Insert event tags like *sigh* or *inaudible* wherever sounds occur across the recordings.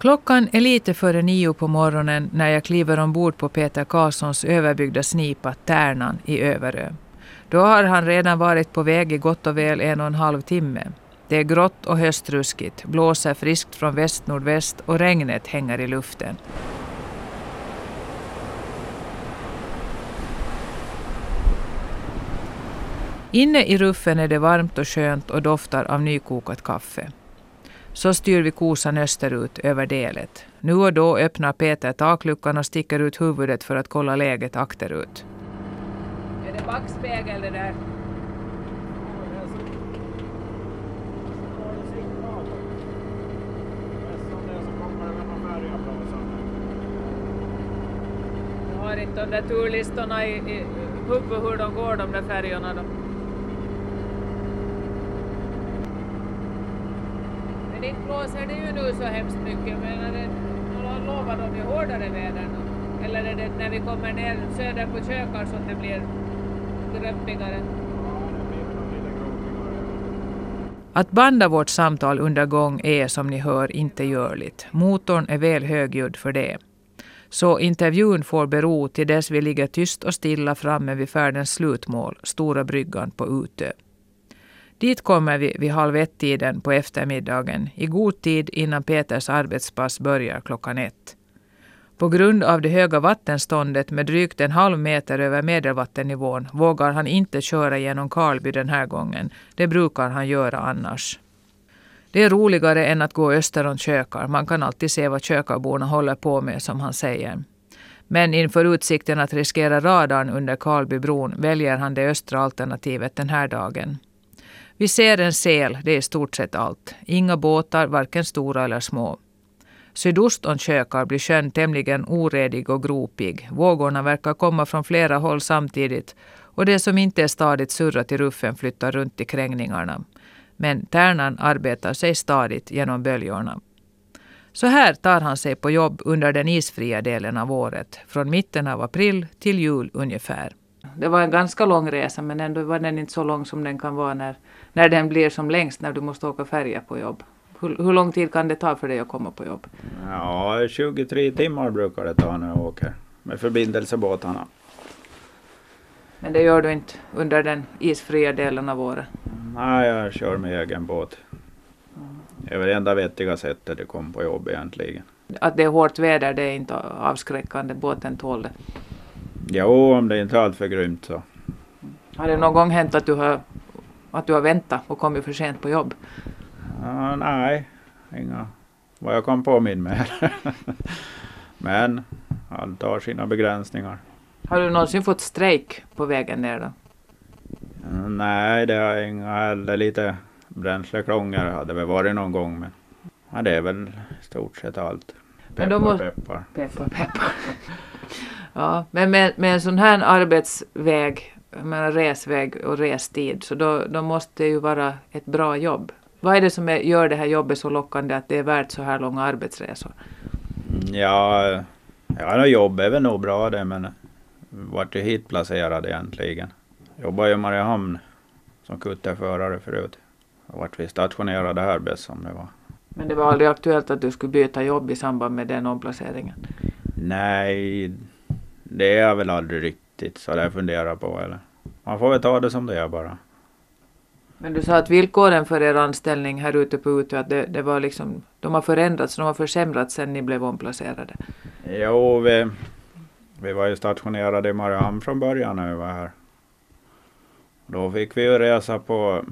Klockan är lite före nio på morgonen när jag kliver ombord på Peter Karlssons överbyggda snipa Tärnan i Överö. Då har han redan varit på väg i gott och väl en och en halv timme. Det är grått och höstruskigt, blåser friskt från väst-nordväst och regnet hänger i luften. Inne i ruffen är det varmt och skönt och doftar av nykokat kaffe. Så styr vi kosan österut över delet. Nu och då öppnar Peter takluckan och sticker ut huvudet för att kolla läget akterut. Är det backspegel det där? Jag har inte de där turlistorna i, i huvudet hur de går de där färjorna då? Men inte blåser det ju nu så hemskt mycket. Men är det, lovar de ju hårdare väder nu. Eller är det när vi kommer ner söder på Kökar som det blir gröppigare? Att banda vårt samtal under gång är som ni hör inte görligt. Motorn är väl högljudd för det. Så intervjun får bero till dess vi ligger tyst och stilla framme vid färdens slutmål, Stora bryggan på Utö. Dit kommer vi vid halv ett-tiden på eftermiddagen, i god tid innan Peters arbetspass börjar klockan ett. På grund av det höga vattenståndet med drygt en halv meter över medelvattennivån vågar han inte köra genom Karlby den här gången. Det brukar han göra annars. Det är roligare än att gå öster om Kökar. Man kan alltid se vad Kökarborna håller på med, som han säger. Men inför utsikten att riskera radarn under Karlbybron väljer han det östra alternativet den här dagen. Vi ser en sel, det är i stort sett allt. Inga båtar, varken stora eller små. Sydost om Kökar blir sjön tämligen oredig och gropig. Vågorna verkar komma från flera håll samtidigt och det som inte är stadigt surrat i ruffen flyttar runt i krängningarna. Men tärnan arbetar sig stadigt genom böljorna. Så här tar han sig på jobb under den isfria delen av året, från mitten av april till jul ungefär. Det var en ganska lång resa men ändå var den inte så lång som den kan vara när, när den blir som längst när du måste åka färja på jobb. Hur, hur lång tid kan det ta för dig att komma på jobb? Ja, 23 timmar brukar det ta när jag åker med förbindelsebåtarna. Men det gör du inte under den isfria delen av året? Nej, jag kör med egen båt. Det är väl det enda vettiga sättet att komma på jobb egentligen. Att det är hårt väder, det är inte avskräckande. Båten tål det. Jo, om det inte är alltför grymt så. Har det någon gång hänt att du har, att du har väntat och kommit för sent på jobb? Uh, nej, inga vad jag kan påminna mig. *laughs* Men allt har sina begränsningar. Har du någonsin fått strejk på vägen ner då? Uh, nej, det har jag inga heller. Lite bränslekrångor hade väl varit någon gång. Men ja, det är väl i stort sett allt. Peppar, må... peppar. Peppar, peppar. *laughs* ja, men med, med en sån här arbetsväg, med resväg och restid, så då, då måste det ju vara ett bra jobb. Vad är det som är, gör det här jobbet så lockande att det är värt så här långa arbetsresor? Ja, ja jobb är väl nog bra det, men vart är hit placerad egentligen? Jobbade i Mariehamn som kutterförare förut. Och vart vi stationerade här bäst som det var. Men det var aldrig aktuellt att du skulle byta jobb i samband med den omplaceringen? Nej, det är väl aldrig riktigt så det jag funderar på. Eller? Man får väl ta det som det är bara. Men du sa att villkoren för er anställning här ute på Utö, att det, det var liksom, de har förändrats, de har försämrats sedan ni blev omplacerade? Jo, vi, vi var ju stationerade i Mariehamn från början när vi var här. Då fick vi ju resa på,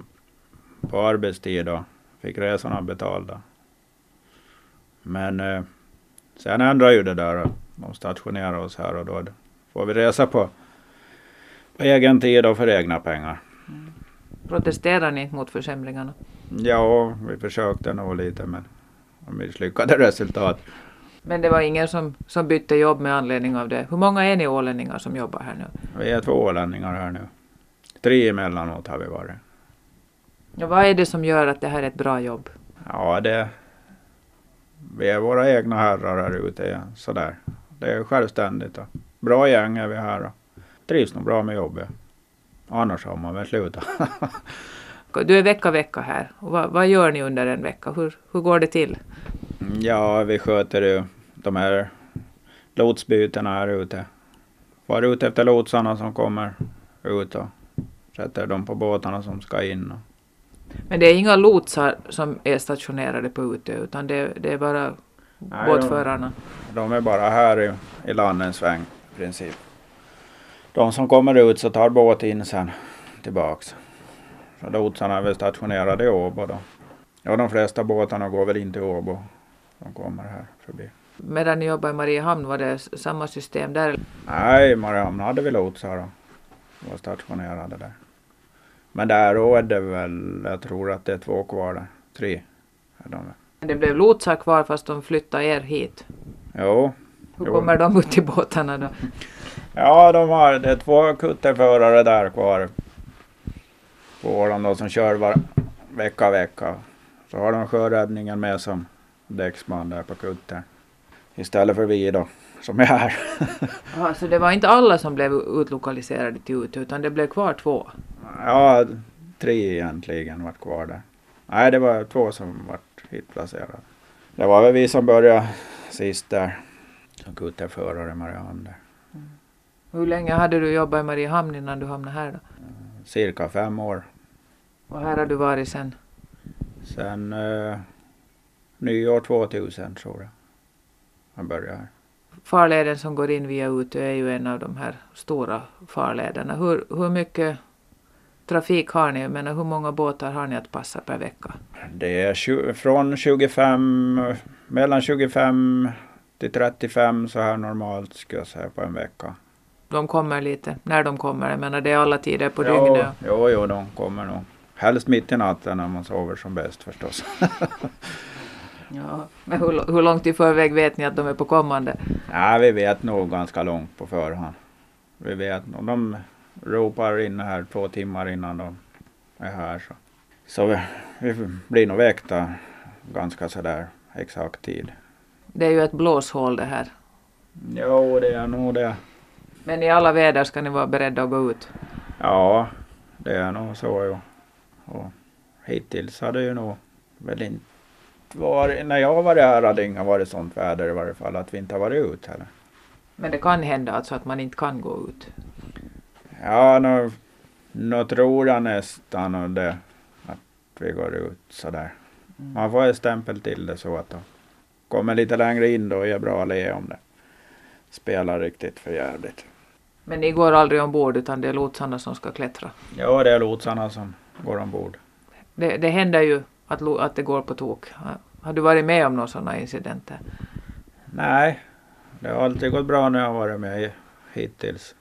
på arbetstid och fick resorna betalda. Men eh, sen ändrade ju det där. De stationerade oss här och då får vi resa på, på egen tid och för egna pengar. Mm. Protesterar ni mot försämringarna? Ja, vi försökte nog lite men misslyckade resultat. Men det var ingen som, som bytte jobb med anledning av det. Hur många är ni ålänningar som jobbar här nu? Vi är två ålänningar här nu. Tre emellanåt har vi varit. Ja, vad är det som gör att det här är ett bra jobb? Ja, det... Vi är våra egna herrar här ute. Sådär. Det är självständigt. Och bra gäng är vi här. Och trivs nog bra med jobbet. Annars har man väl slutat. du är vecka vecka här. Och vad, vad, gör ni under en vecka? Hur, hur går det till? Ja, vi sköter ju de här lotsbytena här ute. Far ut efter lotsarna som kommer ut och sätter dem på båtarna som ska in. Men det är inga lotsar som är stationerade på Utö utan det, det är bara Nej, båtförarna? De, de är bara här i, i landens sväng i princip. De som kommer ut så tar båt in sen tillbaks. Så lotsarna är väl stationerade i Åbo då. Ja, de flesta båtarna går väl in till Åbo. De kommer här förbi. Medan ni jobbade i Mariehamn, var det samma system där? Nej, i Mariehamn hade vi lotsar och var stationerade där. Men där är det väl, jag tror att det är två kvar där. Tre är de väl. Det blev lotsar kvar fast de flyttade er hit. Jo. Hur jo. kommer de ut till båtarna då? Ja, de har, det är två kutterförare där kvar. På Åland då, som kör var, vecka vecka. Så har de sjöräddningen med som däcksman där på kuttern. Istället för vi då, som är här. *laughs* Aha, så det var inte alla som blev utlokaliserade till Utö utan det blev kvar två? ja, tre egentligen vart kvar där. Nej, det var två som vart hitplacerade. Det var väl vi som började sist där. Som kutterförare i Mariehamn där. Hur länge hade du jobbat i Mariehamn innan du hamnade här då? Cirka fem år. Och här har du varit sen? Sen eh, nyår 2000 tror jag. Jag började här. Farleden som går in via Utö är ju en av de här stora farlederna. Hur, hur mycket trafik har ni? Menar, hur många båtar har ni att passa per vecka? Det är från 25, mellan 25 till 35 så här normalt skulle jag säga på en vecka. De kommer lite när de kommer. Jag menar, det är alla tider på jo, dygnet. jo, jo, de kommer nog. Helst mitt i natten när man sover som bäst förstås. *laughs* Ja, men hur, hur långt i förväg vet ni att de är på kommande? Nej, vi vet nog ganska långt på förhand. Vi vet. De ropar in här två timmar innan de är här. Så, så vi, vi blir nog väckta ganska sådär exakt tid. Det är ju ett blåshål det här. Jo, det är nog det. Men i alla väder ska ni vara beredda att gå ut. Ja, det är nog så ju. Och hittills har det ju nog väl inte varit, när jag har varit här har det inte varit sånt väder i varje fall att vi inte har varit ut heller. Men det kan hända alltså att man inte kan gå ut. Ja, nu, nu tror jag nästan och det, att vi går ut sådär. Man får en stämpel till det så att de kommer lite längre in då är bra le om det spelar riktigt för jävligt. Men ni går aldrig ombord utan det är lotsarna som ska klättra. Ja, det är lotsarna som går ombord. Det, det händer ju att, att det går på tok. Har- du varit med om några sådana incidenter? Nej, det har alltid gått bra när jag har varit med hittills.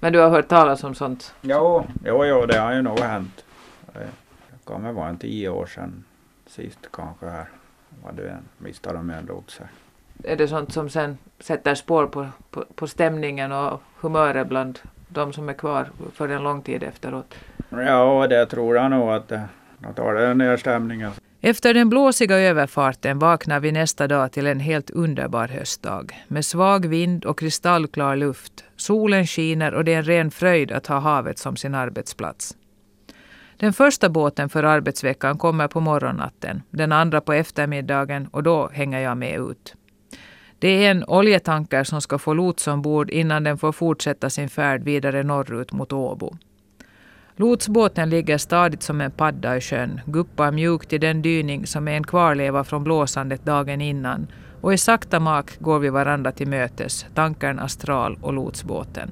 Men du har hört talas om sånt? Jo, jo, jo, det har ju nog hänt. Det kommer vara en tio år sedan sist kanske här. Var det en mistade de en lots. Är det sånt som sen sätter spår på, på, på stämningen och humöret bland de som är kvar för en lång tid efteråt? Ja, det tror jag nog att det, de tar det ner stämningen. Efter den blåsiga överfarten vaknar vi nästa dag till en helt underbar höstdag. Med svag vind och kristallklar luft. Solen skiner och det är en ren fröjd att ha havet som sin arbetsplats. Den första båten för arbetsveckan kommer på morgonnatten, den andra på eftermiddagen och då hänger jag med ut. Det är en oljetanker som ska få lots ombord innan den får fortsätta sin färd vidare norrut mot Åbo. Lotsbåten ligger stadigt som en padda i sjön, guppar mjukt i den dyning som är en kvarleva från blåsandet dagen innan och i sakta mak går vi varandra till mötes, tankern Astral och lotsbåten.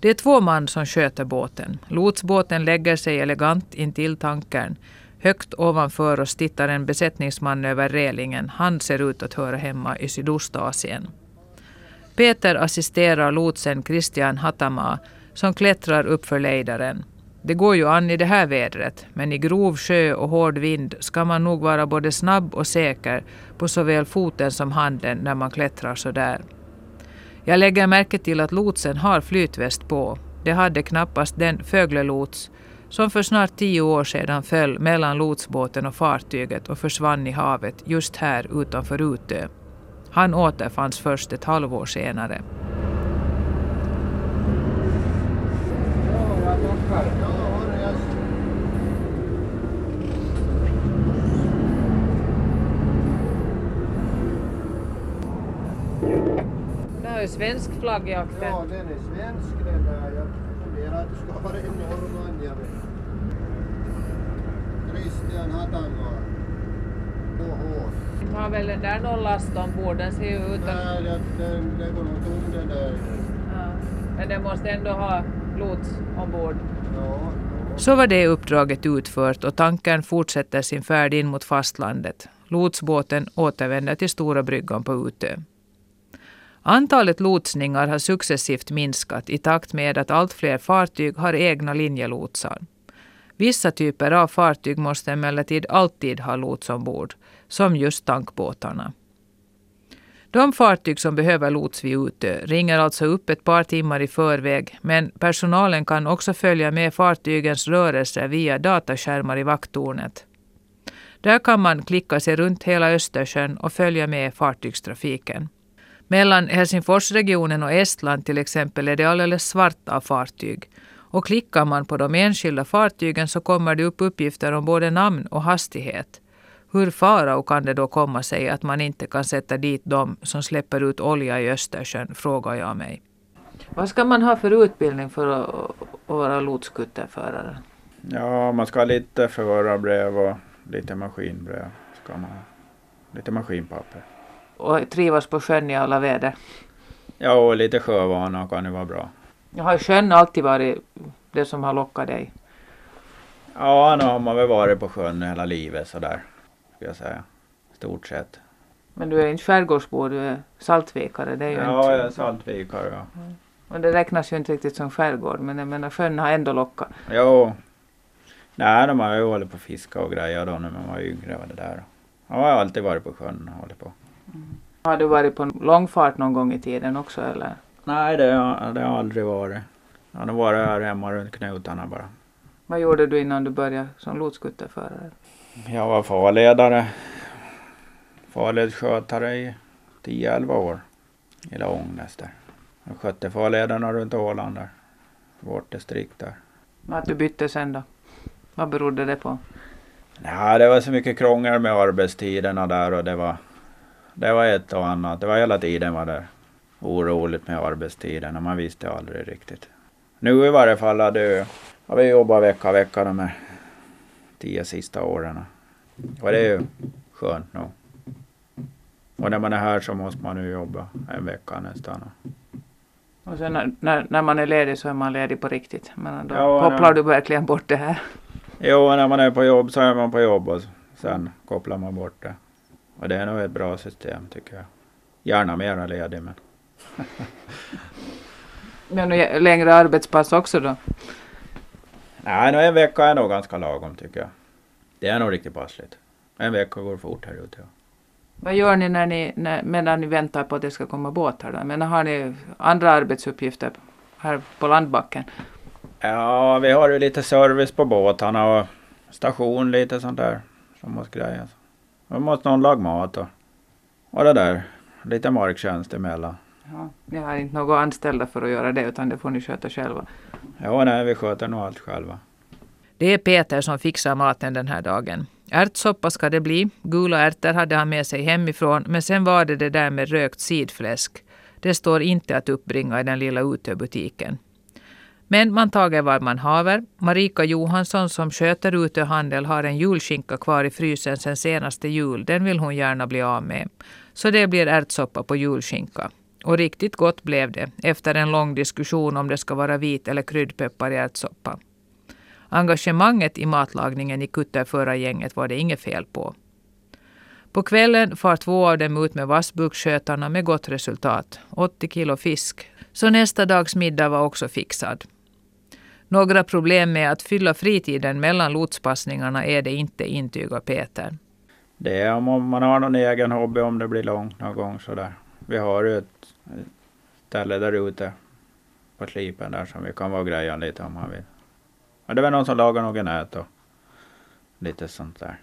Det är två man som sköter båten. Lotsbåten lägger sig elegant intill tankern. Högt ovanför oss tittar en besättningsman över relingen. Han ser ut att höra hemma i Sydostasien. Peter assisterar lotsen Christian Hatama som klättrar uppför lejdaren. Det går ju an i det här vädret, men i grov sjö och hård vind ska man nog vara både snabb och säker på såväl foten som handen när man klättrar så där. Jag lägger märke till att lotsen har flytväst på. Det hade knappast den föglelots som för snart tio år sedan föll mellan lotsbåten och fartyget och försvann i havet just här utanför Utö. Han återfanns först ett halvår senare. Det här är svensk flaggjakten. Ja, den är svensk den där. Jag funderar att det ska vara en norrman. Jag vet. Christian Hatanmaa. Åh, Inte har väl den där någon last ombord, den ser ju ut att... Nej, den, den, den går nog tom den där. Ja. Men den måste ändå ha lots ombord. Ja, ja. Så var det uppdraget utfört och tankern fortsätter sin färd in mot fastlandet. Lotsbåten återvänder till Stora bryggan på Utö. Antalet lotsningar har successivt minskat i takt med att allt fler fartyg har egna linjelotsar. Vissa typer av fartyg måste emellertid alltid ha lots ombord, som just tankbåtarna. De fartyg som behöver lots vid Utö ringer alltså upp ett par timmar i förväg, men personalen kan också följa med fartygens rörelser via dataskärmar i vakttornet. Där kan man klicka sig runt hela Östersjön och följa med fartygstrafiken. Mellan Helsingforsregionen och Estland till exempel är det alldeles svart av fartyg. Och klickar man på de enskilda fartygen så kommer det upp uppgifter om både namn och hastighet. Hur farao kan det då komma sig att man inte kan sätta dit de som släpper ut olja i Östersjön, frågar jag mig. Vad ska man ha för utbildning för att, vara lotskutterförare? Ja, man ska ha lite förarabrev och lite maskinbrev. Ska man ha. Lite maskinpapper. Och trivas på sjön i alla väder? Ja, och lite sjövana kan ju vara bra. Jag har sjön alltid varit det som har lockat dig? Ja, nu har man väl varit på sjön hela livet sådär. Ska jag säga. Stort sett. Men du är inte skärgårdsbo, du är saltvikare. Det är ju Ja, inte... jag är saltvikare ja. Men det räknas ju inte riktigt som skärgård. Men jag menar sjön har ändå lockat. Jo. Nej, de har ju hållit på att fiska och grejer då när man var yngre och det där. Jag har alltid varit på sjön och hållit på. Har du varit på långfart någon gång i tiden också eller? Nej, det har, det har aldrig varit. Jag har varit här hemma runt knutarna bara. Vad gjorde du innan du började som lotskutterförare? Jag var farledare. Farledsskötare i 10-11 år. I Långnäs där. Jag skötte farlederna runt Åland där. Vårt distrikt där. Att du bytte sen då? Vad berodde det på? Ja, det var så mycket krångel med arbetstiderna där och det var, det var ett och annat. Det var hela tiden var det oroligt med arbetstiderna. Man visste aldrig riktigt. Nu i varje fall hade har vi jobbat vecka vecka de här tio sista åren. Och det är ju skönt nog. Och när man är här så måste man ju jobba en vecka nästan. Och sen när, när, när man är ledig så är man ledig på riktigt. Men då Ja, kopplar ja. du verkligen bort det här. Jo, när man är på jobb så är man på jobb och sen kopplar man bort det. Och det är nog ett bra system tycker jag. Gärna mera ledig men. *laughs* Men längre arbetspass också då? Nej, en vecka är nog ganska lagom tycker jag. Det är nog riktigt passligt. En vecka går fort här ute. Ja. Vad gör ni, när ni när, medan ni väntar på att det ska komma båtar då? Men har ni andra arbetsuppgifter här på landbacken? ja, vi har ju lite service på båtarna och station lite sånt där som måste grejas. Då måste någon laga mat och, och det där. Lite marktjänst emellan. Ja, ni har inte några anställda för att göra det utan det får ni sköta själva. Ja, nej, vi sköter nog allt själva. Det är Peter som fixar maten den här dagen. Ärtsoppa ska det bli. Gula ärtor hade han med sig hemifrån, men sen var det det där med rökt sidfläsk. Det står inte att uppbringa i den lilla Utö-butiken. Men man tager vad man haver. Marika Johansson som sköter utehandel har en julskinka kvar i frysen sen senaste jul. Den vill hon gärna bli av med. Så det blir ärtsoppa på julskinka. Och riktigt gott blev det efter en lång diskussion om det ska vara vit eller kryddpeppar i ärtsoppa. Engagemanget i matlagningen i kutterförargänget var det inget fel på. På kvällen far två av dem ut med vassbuksskötarna med gott resultat, 80 kilo fisk. Så nästa dags middag var också fixad. Några problem med att fylla fritiden mellan lotspassningarna är det inte, intygar Peter. Det är om man har någon egen hobby om det blir långt någon gång sådär. Vi har ju ett ställe där ute på slipen där som vi kan vara grejen lite om man vill. Och det var någon som lagade något nät och lite sånt där.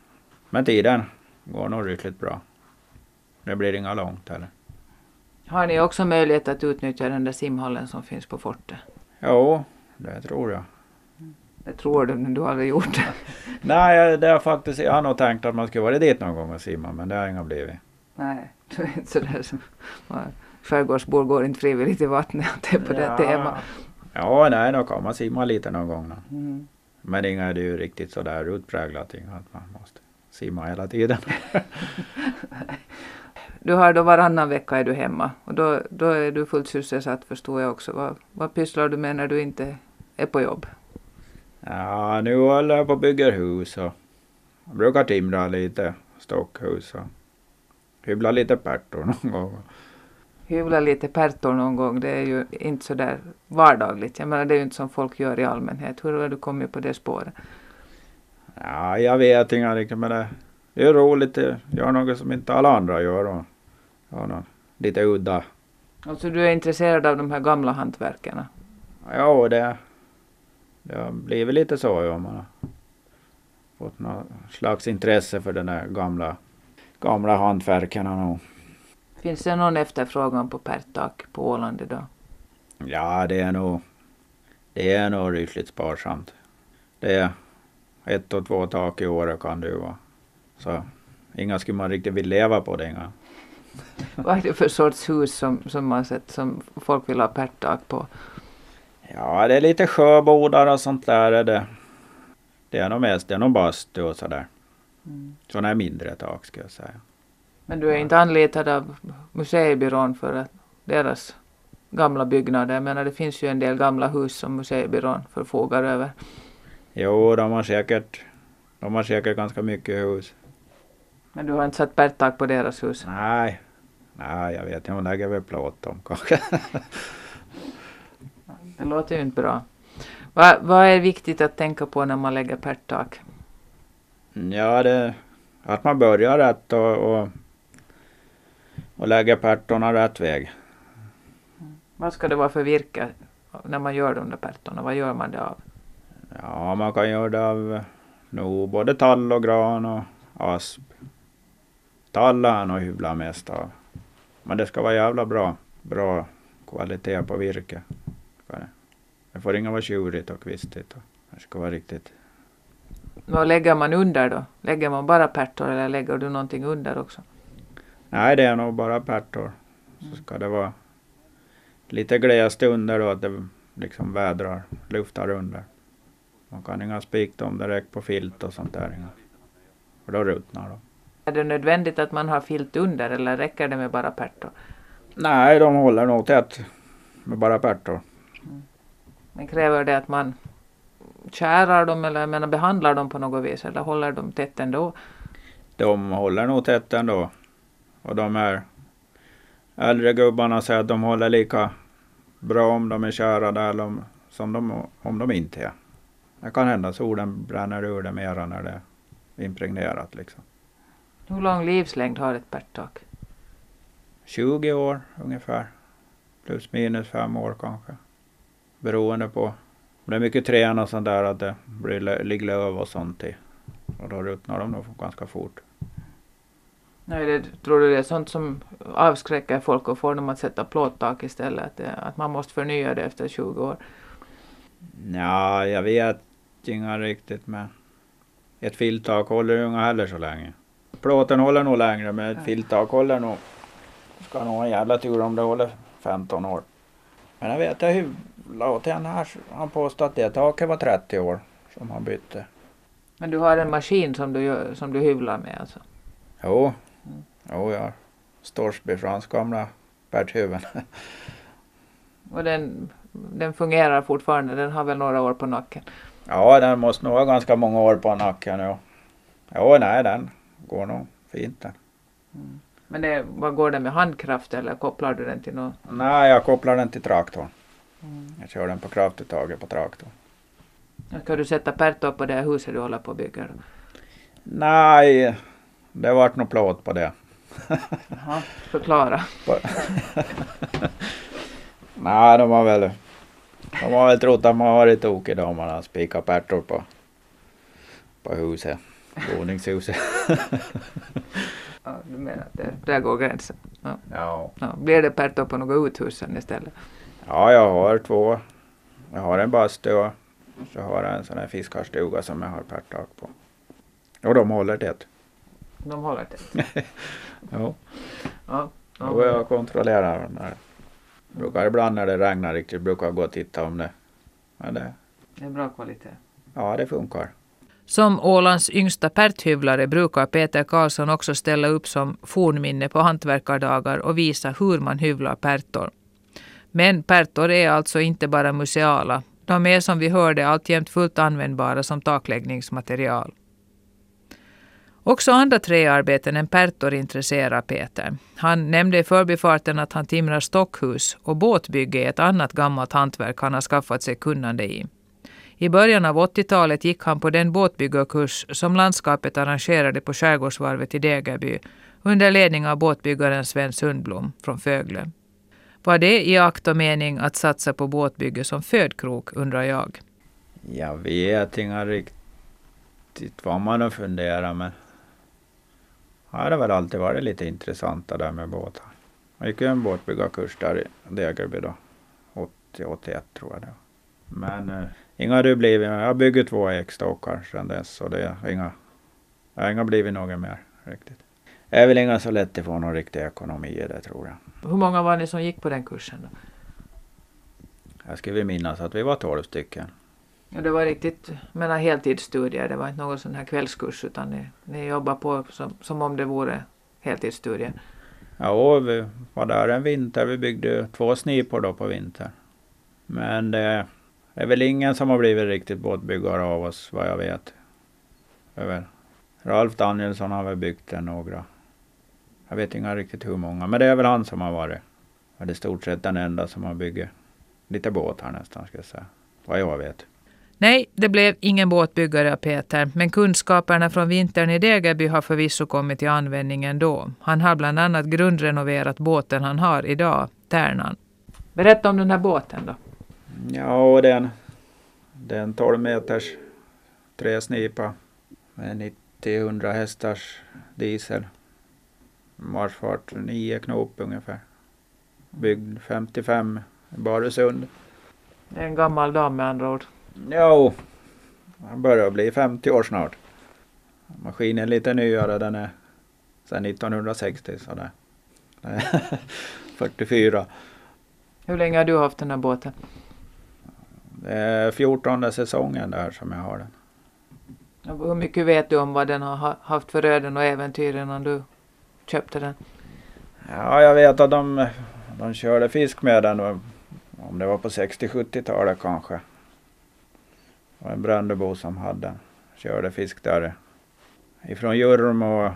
Men tiden går nog riktigt bra. Det blir inga långt heller. Har ni också möjlighet att utnyttja den där simhallen som finns på fortet? Jo, det tror jag. Det tror du, men du har aldrig gjort det. *laughs* Nej, det har faktiskt, jag har nog tänkt att man skulle vara dit någon gång och simma, men det har inga blivit. Nej, *laughs* du är inte sådär som skärgårdsbor går inte frivilligt i vattnet. Det är på det temat. Ja, nej, då kan man simma lite någon gång. Då. Mm. Men inga är det ju riktigt sådär utpräglat, att man måste simma hela tiden. *laughs* Du har då varannan vecka är du hemma och då, då är du fullt sysselsatt förstår jag också. Vad, vad pysslar du med när du inte är på jobb? Ja, nu håller jag på och bygger hus och jag brukar timra lite stockhus och hyvla lite pärtor *laughs* någon gång. Hyvla lite pärtor någon gång, det är ju inte så där vardagligt. Jag menar det är ju inte som folk gör i allmänhet. Hur har du kommit på det spåret? Ja, jag vet inte riktigt men det, det är roligt. att göra något som inte alla andra gör och ja, något, lite udda. Alltså du är intresserad av de här gamla hantverkarna? Ja, det, det har blivit lite så ja. Man har fått något slags intresse för den där gamla, gamla hantverkarna nog. Finns det någon efterfrågan på pärttak på Åland idag? Ja, det är nog, det är nog rysligt sparsamt. Det är ett och två tak i året kan det ju vara. Så inga skulle man riktigt vilja leva på det. Inga. Vad är det för sorts hus som, som man sett som folk vill ha pärttak på? Ja, det är lite sjöbodar och sånt där. Är det. det är nog mest, det är nog bastu och sådär. Mm. Sådana mindre tak skulle jag säga. Men du är inte anlitad av museibyrån för att deras gamla byggnader. Jag menar det finns ju en del gamla hus som museibyrån förfogar över. Jo, de har säkert, de har säkert ganska mycket hus. Men du har inte satt pärttak på deras hus? Nej, nej jag vet inte, de lägger väl plåt om kanske. *laughs* Det låter ju inte bra. Vad, vad är viktigt att tänka på när man lägger pärttak? Ja, det, att man börjar rätt och, och, och lägger pärtorna rätt väg. Vad ska det vara för virke när man gör de där pärtorna? Vad gör man det av? Ja, man kan göra det av no, både tall och gran och asp. Tall är nog hyvla mest av. Men det ska vara jävla bra, bra kvalitet på virke. Det. Får inte vara tjurigt och kvistigt. Och det ska vara riktigt. Vad lägger man under då? Lägger man bara pärtor eller lägger du någonting under också? Nej, det är nog bara pärtor. Så ska det vara lite glest under då, att det liksom vädrar, luftar under. Man kan inga spika dem direkt på filt och sånt där. För då ruttnar de. Är det nödvändigt att man har filt under eller räcker det med bara pärtor? Nej, de håller nog tätt med bara pärtor. Men kräver det att man kärar dem eller menar, behandlar dem på något vis eller håller dem tätt ändå? De håller nog tätt ändå. Och de här äldre gubbarna säger att de håller lika bra om de är kärade eller om, som de, om de inte är. Det kan hända att solen bränner ur det mera när det är impregnerat liksom. Hur lång livslängd har ett pärttak? 20 år ungefär. Plus minus fem år kanske. Beroende på. Det är mycket trän och sånt där att det blir ligger löv och sånt i. Och då ruttnar de nog ganska fort. Nej, det, tror du det är sånt som avskräcker folk och får dem att sätta plåttak istället? Att, det, att man måste förnya det efter 20 år? Ja, jag vet inga riktigt men ett filttak håller ju inte heller så länge. Plåten håller nog längre men ett Ja. filttak håller nog. Ska nog ha en jävla tur om det håller 15 år. Men jag vet jag hyvlade åt en här. Han påstod att det taket var 30 år som han bytte. Men du har en maskin som du, gör, som du hyvlar med alltså? Jo, Mm. jo jag Storsby Frans gamla Berthuven. *laughs* Och den, den fungerar fortfarande, den har väl några år på nacken? ja, den måste nog ha ganska många år på nacken. Jo, jo nej den går nog fint den. Men det, vad går det med handkraft eller kopplar du den till något? Nej, jag kopplar den till traktorn. Mm. Jag kör den på kraftuttaget på traktorn. Ska du sätta pärtor på det här huset du håller på att bygga? Nej, det vart nog plåt på det. Förklara. Nej, de har väl De har väl trott att man har varit tokig då om man har spikat pärtor på, på huset. Våningshuset. Ja, du menar att det, där går gränsen? Ja. Ja. Ja. Blir det pärtor på något uthus sen istället? Ja, jag har två. Jag har en bastu och så har jag en sån här fiskarstuga som jag har pärttak på. Och de håller tätt. De håller tätt. Jo. *laughs* Ja. Ja. Och jag kontrollerar den där. Brukar ibland när det regnar riktigt brukar jag gå och titta om det. Men det, Det är bra kvalitet. ja, det funkar. Som Ålands yngsta pärthyvlare brukar Peter Karlsson också ställa upp som fornminne på hantverkardagar och visa hur man hyvlar pärtor. Men pärtor är alltså inte bara museala. De är som vi hörde alltjämt fullt användbara som takläggningsmaterial. Också andra träarbeten än pärtor intresserar Peter. Han nämnde i förbifarten att han timrar stockhus och båtbygge är ett annat gammalt hantverk han har skaffat sig kunnande i. I början av 80-talet gick han på den båtbyggarkurs som landskapet arrangerade på Skärgårdsvarvet i Degerby under ledning av båtbyggaren Sven Sundblom från Fögle. Var det i akt och mening att satsa på båtbygge som födkrok, undrar jag. Jag vet inte riktigt vad man har funderat men här det har väl alltid varit lite intressant det där med båtar. Jag gick ju en båtbyggarkurs där i Degerby då. 80-81 tror jag det var. Men eh, inga har det blivit. Jag har byggt två ekstockar sedan dess och det är inga, jag har inga blivit något mer riktigt. Det är väl inga så lätt att få någon riktig ekonomi i det tror jag. Hur många var ni som gick på den kursen? Då? Jag skulle minnas att vi var 12 stycken. Ja, det var riktigt menar, heltidsstudier, det var inte någon sån här kvällskurs utan ni, ni jobbar på som, som om det vore heltidsstudier. Ja, vi var där en vinter. Vi byggde två snipor då på vintern. Men det är väl ingen som har blivit riktigt båtbyggare av oss vad jag vet. Ralf Danielsson har väl byggt några. Jag vet inte riktigt hur många, men det är väl han som har varit. Och det är stort sett den enda som har byggt lite båtar nästan ska jag säga. Vad jag vet. Nej, det blev ingen båtbyggare av Peter, men kunskaperna från vintern i Degerby har förvisso kommit till användning ändå. Han har bland annat grundrenoverat båten han har idag, Tärnan. Berätta om den här båten då. Ja, den, den 12 meters träsnipa med 90-100 hästars diesel. Marschfart 9 knop ungefär. Byggd 55 i Baresund. Är en gammal dam med andra ord. Jo, han börjar bli 50 år snart. Maskinen är lite nyare, den är sedan 1960 sådär. 44. Hur länge har du haft den här båten? Det är 14 säsongen där som jag har den. Hur mycket vet du om vad den har ha- haft för öden och äventyr innan du köpte den? Ja, jag vet att de, de körde fisk med den. Om det var på 60-70-talet kanske. Det var en Brandebo som hade. Körde fisk där ifrån Jurm och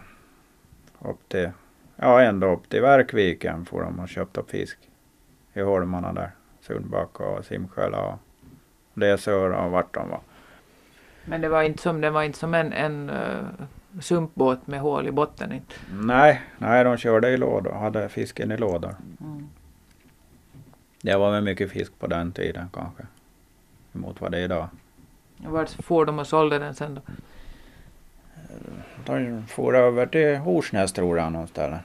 upp till, ja ända upp till Verkviken får de och köpte upp fisk. I holmarna där. Sundbacka och Simsjöla och Lesöra och vart de var. Men det var inte som, det var inte som en, en uh, sumpbåt med hål i botten. Inte. Nej, nej de körde i lådor, hade fisken i lådor. Det var väl mycket fisk på den tiden kanske. Emot vad det är idag. Vart får de och sålde den sen då? De for över till Horsnäs tror jag någon ställen.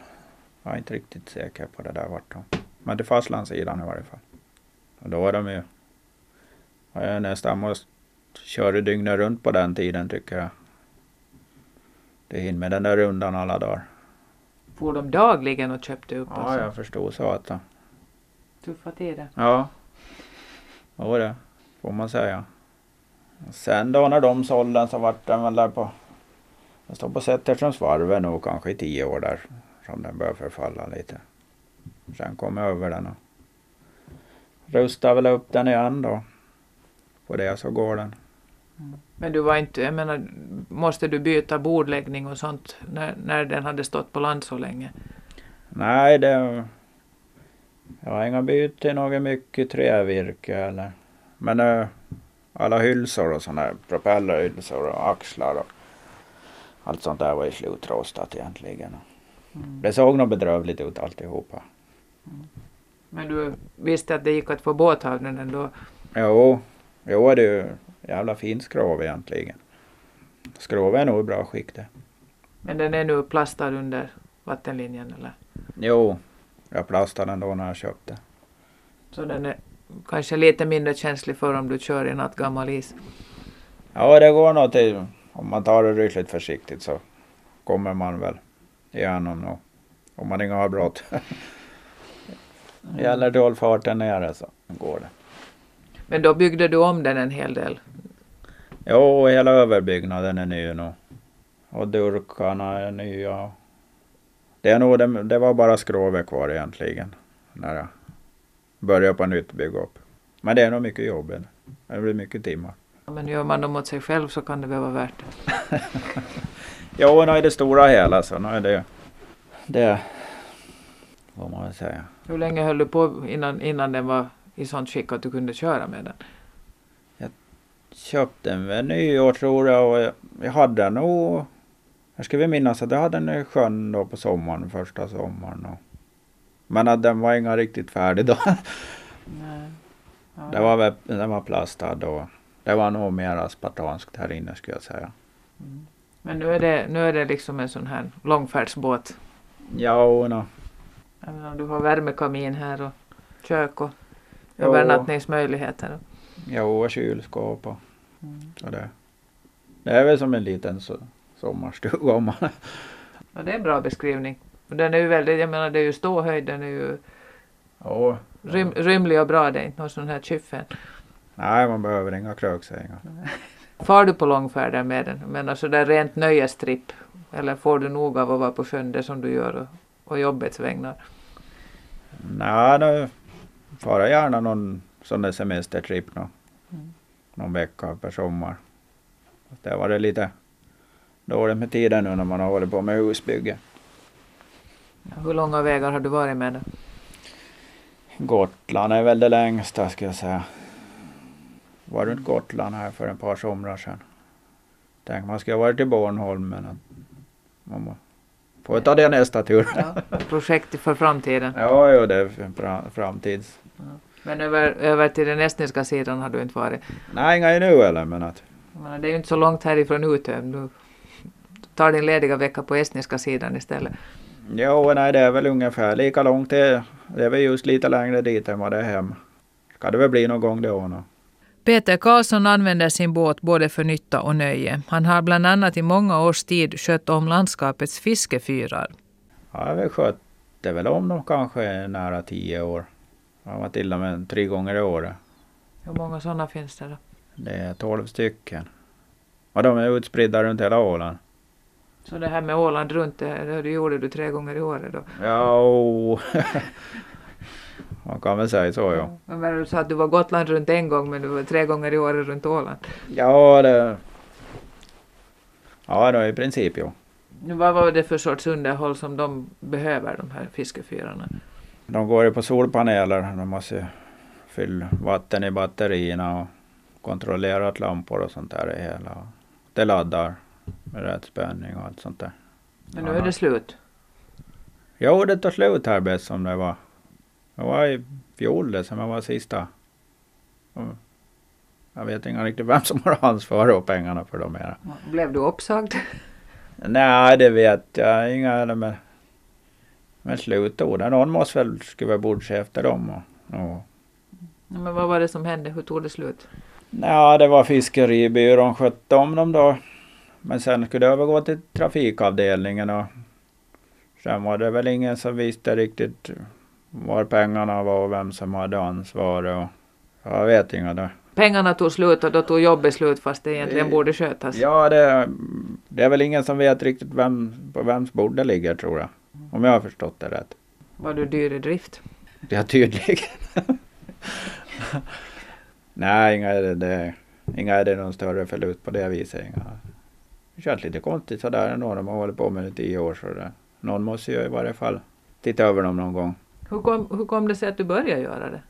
Jag är inte riktigt säker på det där vart de. Men till fastlandssidan i varje fall. Och då var de ju. Och jag nästan måste köra dygnet runt på den tiden tycker jag. Det hinner med den där rundan alla dagar. For de dagligen och köpte upp? Ja, alltså? jag förstod så att. Tuffa tider. Ja. Jo det får man säga. Sen då när de sålde den så vart den väl där på. Den står på Zetterströmsvarvet nog kanske i tio år där. Som den börjar förfalla lite. Sen kom jag över den och rustade väl upp den igen då. På det så går den. Men du var inte, jag menar, måste du byta bordläggning och sånt när, när den hade stått på land så länge? Nej det. Jag har inga byte något mycket trävirke eller. Men eh, alla hylsor och sådana här propellerhylsor och axlar och allt sånt där var ju slutrostat egentligen. Det såg nog bedrövligt ut alltihopa. Men du visste att det gick att få båthavnen ändå? Jo, jo det ju jävla fin skrov egentligen. Skrov är nog i bra skick det. Men den är nu plastad under vattenlinjen eller? Jo, jag plastade den då när jag köpte. Så den är kanske lite mindre känslig för om du kör i natt gammal is. Ja, det går nog till. Om man tar det riktigt försiktigt så kommer man väl igenom nog. Om man inte har brått. Gäller det att hålla farten nere så går det. Men då byggde du om den en hel del? Jo, hela överbyggnaden är ny nu. Och durkarna är nya. Det, är nog, det, det var bara skrovet kvar egentligen. När jag började på nytt bygga upp. Men det är nog mycket jobb. Det blir mycket timmar. Ja, Men gör man dem åt sig själv så kan det väl vara värt det. *laughs* Jo, nu är det stora hela så nu är det det vad man vill säga. Hur länge höll du på innan, innan den var i sånt skick att du kunde köra med den? Köpte den vid nyår tror jag och jag, hade den nog. Jag ska väl minnas att jag hade den i sjön då på sommaren, första sommaren. Och, men att den var inga riktigt färdig då. *laughs* Nej. Ja. Det var, väl- den var plastad då. Det var nog mer spartanskt här inne skulle jag säga. Men nu är, det, nu är det liksom en sån här långfärdsbåt. Ja, och nå. Jag menar, du har värmekamin här och kök och övernattningsmöjligheter. Jo, och kylskåp och Mm. så det. Det är väl som en liten so sommarstuga om man... Ja, det är en bra beskrivning. Den är ju väldigt, jag menar det är ju ståhöjd, den är ju Jo. rym, rymlig och bra, det är inte någon sån här kyffen. Nej, man behöver inga kröksängar. *laughs* Far du på långfärder med den? Men alltså där rent nöjestripp? Eller får du nog av att vara på sjön det som du gör och, och jobbets vägnar? Nej, nu far jag gärna någon sån där semestertripp. Någon vecka per sommar. Det var det lite dåligt med tiden nu när man har hållit på med husbygge. Ja, hur långa vägar har du varit med den? Gotland är väl det längsta ska jag säga. Var runt Gotland här för ett par somrar sedan. Tänk man skulle ha varit i Bornholm men man får ta det nästa tur. Ja. *laughs* Projekt för framtiden. Ja, jo, det är fra- framtids. Men över, över till den estniska sidan har du inte varit. Nej, inga nu eller men att menar, det är ju inte så långt härifrån Utö. Du tar din lediga vecka på estniska sidan istället. Jo, nej det är väl ungefär lika långt. Det, det är väl just lite längre dit än vad det är hem. Ska det väl bli någon gång då. nå. Peter Karlsson använder sin båt både för nytta och nöje. Han har bland annat i många års tid skött om landskapets fiskefyrar. Ja, jag har väl skött det väl om dem kanske nära tio år. Jag har varit till och med tre gånger i året. Hur många sådana finns det då? Det är tolv stycken. Och de är utspridda runt hela Åland. Så det här med Åland runt, det, det gjorde du tre gånger i året då? Ja, o- *laughs* man kan väl säga så ja. Men vad du sa att du var Gotland runt en gång men du var tre gånger i året runt Åland. Ja, det... Ja, då i princip. Nu, Vad var det för sorts underhåll som de behöver, de här fiskefyrarna? De går ju på solpaneler. De måste fylla vatten i batterierna och kontrollera att lampor och sånt där är hela. Det laddar med rätt spänning och allt sånt där. Men nu är det slut. Jo, det tar slut här bäst som det var. Det var i fjol det som var sista. Jag vet inte riktigt vem som har ansvar och pengarna för de här. Blev du uppsagd? Nej, det vet jag inga. Men, men slutorden. Någon måste väl skriva bort sig efter dem. Och, och Men vad var det som hände? Hur tog det slut? Ja, det var fiskeribyrån skötte om dem då. Men sen skulle det övergå till trafikavdelningen och sen var det väl ingen som visste riktigt var pengarna var och vem som hade ansvar och jag vet inga det. Pengarna tog slut och då tog jobbet slut fast det egentligen Eh, borde skötas. Ja, det, det är väl ingen som vet riktigt vem, på vems bord det ligger tror jag. Om jag har förstått det rätt. Var du dyr i drift? Ja, tydligen. Nej, inga är det, det, inga är det någon större förlust på det viset. Inga. Det känns lite konstigt sådär ändå. De har hållit på med det i tio år. Så det, någon måste ju i varje fall titta över dem någon gång. Hur kom, hur kom det sig att du började göra det?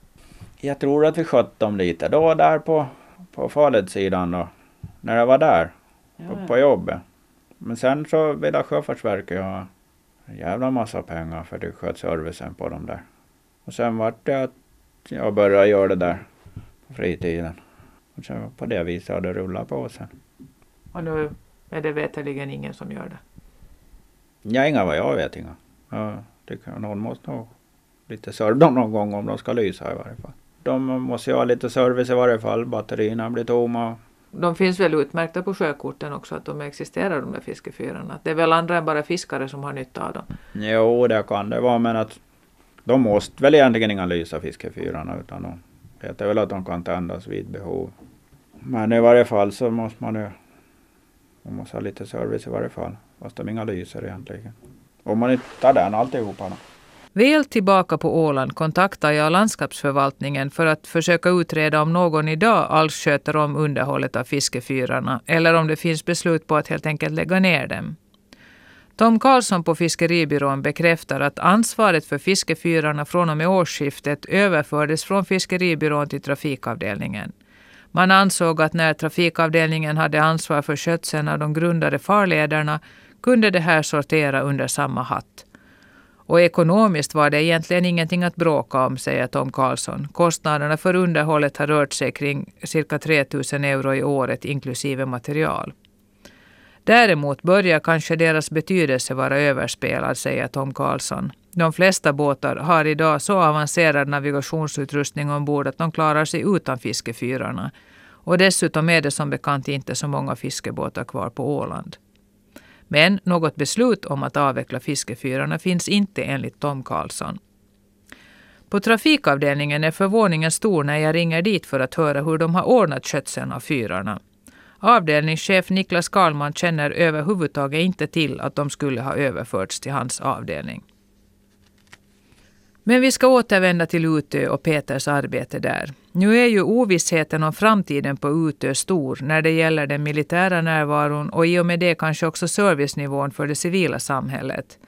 Jag tror att vi skötte dem lite då där på, på Faludsidan då. När jag var där på, på jobbet. Men sen så ville Sjöfartsverket ha en jävla massa pengar för att sköta servicen på dem där. Och sen vart det att jag började göra det där på fritiden. Och så på det viset har det rullat på sen. Och nu är det veterligen ingen som gör det. Ja, inga vad jag vet inga. Jag tycker någon måste nog lite serva dem någon gång om de ska lysa i varje fall. De måste ju ha lite service i varje fall. Batterierna blir tomma. De finns väl utmärkta på sjökorten också att de existerar de där fiskefyrarna. Det är väl andra än bara fiskare som har nytta av dem. Jo, det kan det vara men att de måste väl egentligen inga lysa fiskefyrarna utan de heter väl att de kan tändas vid behov. Men i varje fall så måste man ju man måste ha lite service i varje fall. Fast de inga lyser egentligen. Om man inte tar den alltihopa då. Väl tillbaka på Åland kontaktar jag landskapsförvaltningen för att försöka utreda om någon idag alls sköter om underhållet av fiskefyrarna eller om det finns beslut på att helt enkelt lägga ner dem. Tom Karlsson på Fiskeribyrån bekräftar att ansvaret för fiskefyrarna från och med årsskiftet överfördes från Fiskeribyrån till trafikavdelningen. Man ansåg att när trafikavdelningen hade ansvar för skötseln av de grundade farlederna kunde det här sortera under samma hatt. Och ekonomiskt var det egentligen ingenting att bråka om, säger Tom Karlsson. Kostnaderna för underhållet har rört sig kring cirka 3 000 euro i året inklusive material. Däremot börjar kanske deras betydelse vara överspelad, säger Tom Karlsson. De flesta båtar har idag så avancerad navigationsutrustning ombord att de klarar sig utan fiskefyrarna. Och dessutom är det som bekant inte så många fiskebåtar kvar på Åland. Men något beslut om att avveckla fiskefyrarna finns inte enligt Tom Karlsson. På trafikavdelningen är förvåningen stor när jag ringer dit för att höra hur de har ordnat skötseln av fyrarna. Avdelningschef Niklas Karlman känner överhuvudtaget inte till att de skulle ha överförts till hans avdelning. Men vi ska återvända till Utö och Peters arbete där. Nu är ju ovissheten om framtiden på Utö stor när det gäller den militära närvaron och i och med det kanske också servicenivån för det civila samhället.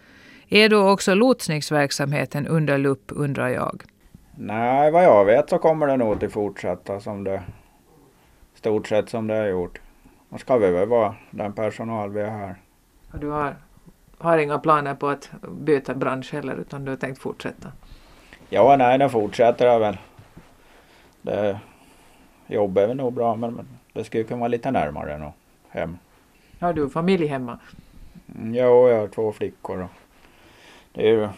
Är då också lotsningsverksamheten under lupp undrar jag? Nej, vad jag vet så kommer det nog till fortsätta som det stort sett som det har gjort. Då ska vi väl vara den personal vi är här. Du har, har inga planer på att byta bransch heller utan du har tänkt fortsätta? Ja, nej, den fortsätter jag väl. Det, jobbet är väl nog bra men det skulle kunna vara lite närmare nog hem. Har du familj hemma? Mm, jo, jag har två flickor. Och det är ju,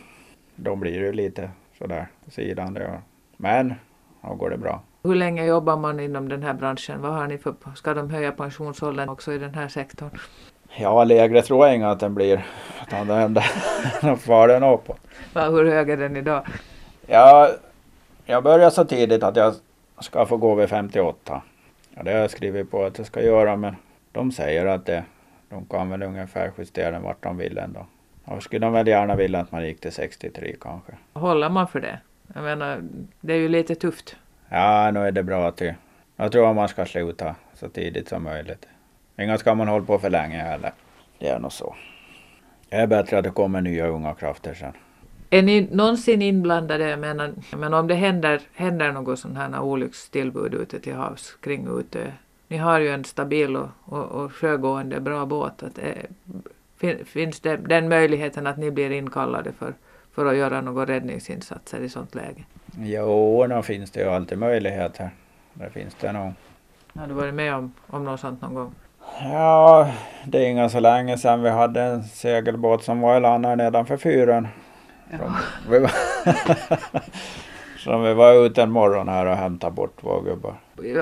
de blir ju lite sådär på sidan. Det, men då går det bra. Hur länge jobbar man inom den här branschen? Vad har ni för, ska de höja pensionsåldern också i den här sektorn? Ja, lägre tror jag inte att den blir. Utan *laughs* den, den far den uppåt. Ja, hur hög är den idag? Ja, jag började så tidigt att jag ska få gå vid 58. Ja, det har jag skrivit på att jag ska göra men de säger att det, de kan väl ungefär justera den vart de vill ändå. Och skulle de väl gärna vilja att man gick till 63 kanske. Håller man för det? Jag menar, det är ju lite tufft. Ja, nu är det bra till. Jag tror att man ska sluta så tidigt som möjligt. Inga ska man hålla på för länge heller. Det är nog så. Det är bättre att det kommer nya unga krafter sen. Är ni någonsin inblandade, jag menar, men om det händer, händer något sånt här olyckstillbud ute till havs kring Utö? Ni har ju en stabil och, och, och sjögående bra båt. Att, eh, finns det den möjligheten att ni blir inkallade för, för att göra några räddningsinsatser i sånt läge? Jo, då finns det ju alltid möjligheter. Det finns det nog. Har du varit med om, om något sånt någon gång? Ja, det är inga så länge sedan vi hade en segelbåt som var i land här nedanför fyren. Som, vi var *laughs* som vi var ute en morgon här och hämtade bort två gubbar.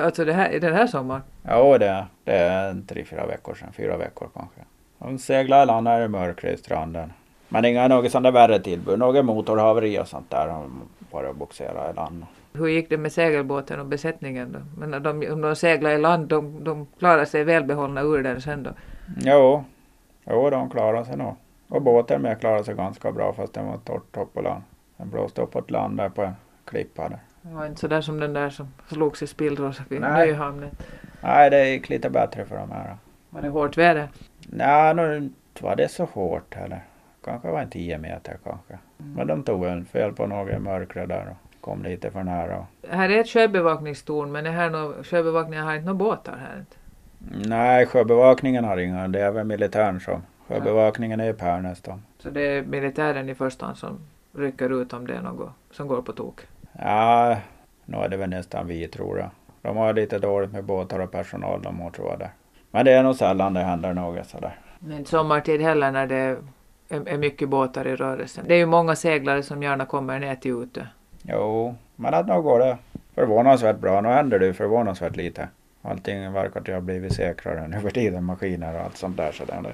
Alltså det här, den här sommaren? Ja, det, det är tre, fyra veckor sedan. Fyra veckor kanske. De seglade i land här i mörkret i stranden. Men inga något sånt där värre tillbud. Något motorhaveri och sånt där. De bara boxerade i land. Hur gick det med segelbåten och besättningen då? Men de, om de seglade i land, de, de klarade sig välbehållna ur den sen då? Jo, jo de klarade sig nog. Och båten med klarade sig ganska bra fast den var torrt upp på land. Den blåste uppåt land där på en klippa där. Det var inte sådär som den där som slogs i spillror vid Nej. Nyhamnen. Nej, det gick lite bättre för de här. Var det hårt väder? Nej, nu var det så hårt heller. Kanske var en 10 meter kanske. Men de tog en fel på något i mörkret där och kom lite för nära. Här är ett sjöbevakningstorn men det här nå, sjöbevakningen har inte några båtar här. Nej, sjöbevakningen har inga. Det är väl militären som. Sjöbevakningen är i Pärnäs då. Så det är militären i första hand som rycker ut om det är något som går på tok. Ja, nu är det väl nästan vi tror jag. De har lite dåligt med båtar och personal de har tror jag där. Men det är nog sällan det händer något sådär. Men sommartid heller när det är, mycket båtar i rörelse. Det är ju många seglare som gärna kommer ner till Utö. Jo, men att nog går det förvånansvärt bra. Nu händer det ju förvånansvärt lite. Allting verkar att ha blivit säkrare nu för tiden, maskiner och allt sånt där. Så det,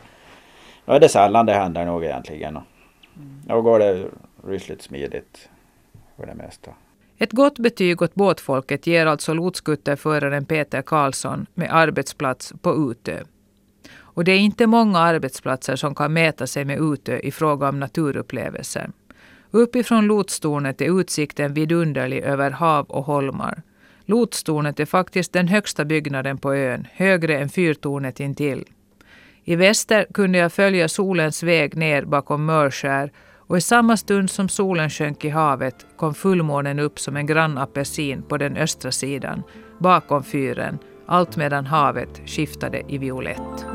då är det sällan det händer nog egentligen. Då går det rysligt smidigt för det mesta. Ett gott betyg åt båtfolket ger alltså lotskutterföraren Peter Karlsson med arbetsplats på Utö. Och det är inte många arbetsplatser som kan mäta sig med Utö i fråga om naturupplevelser. Uppifrån lotstornet är utsikten vidunderlig över hav och holmar. Lotstornet är faktiskt den högsta byggnaden på ön, högre än fyrtornet intill. I väster kunde jag följa solens väg ner bakom Mörskär och i samma stund som solen sjönk i havet kom fullmånen upp som en grann apelsin på den östra sidan, bakom fyren, allt medan havet skiftade i violett.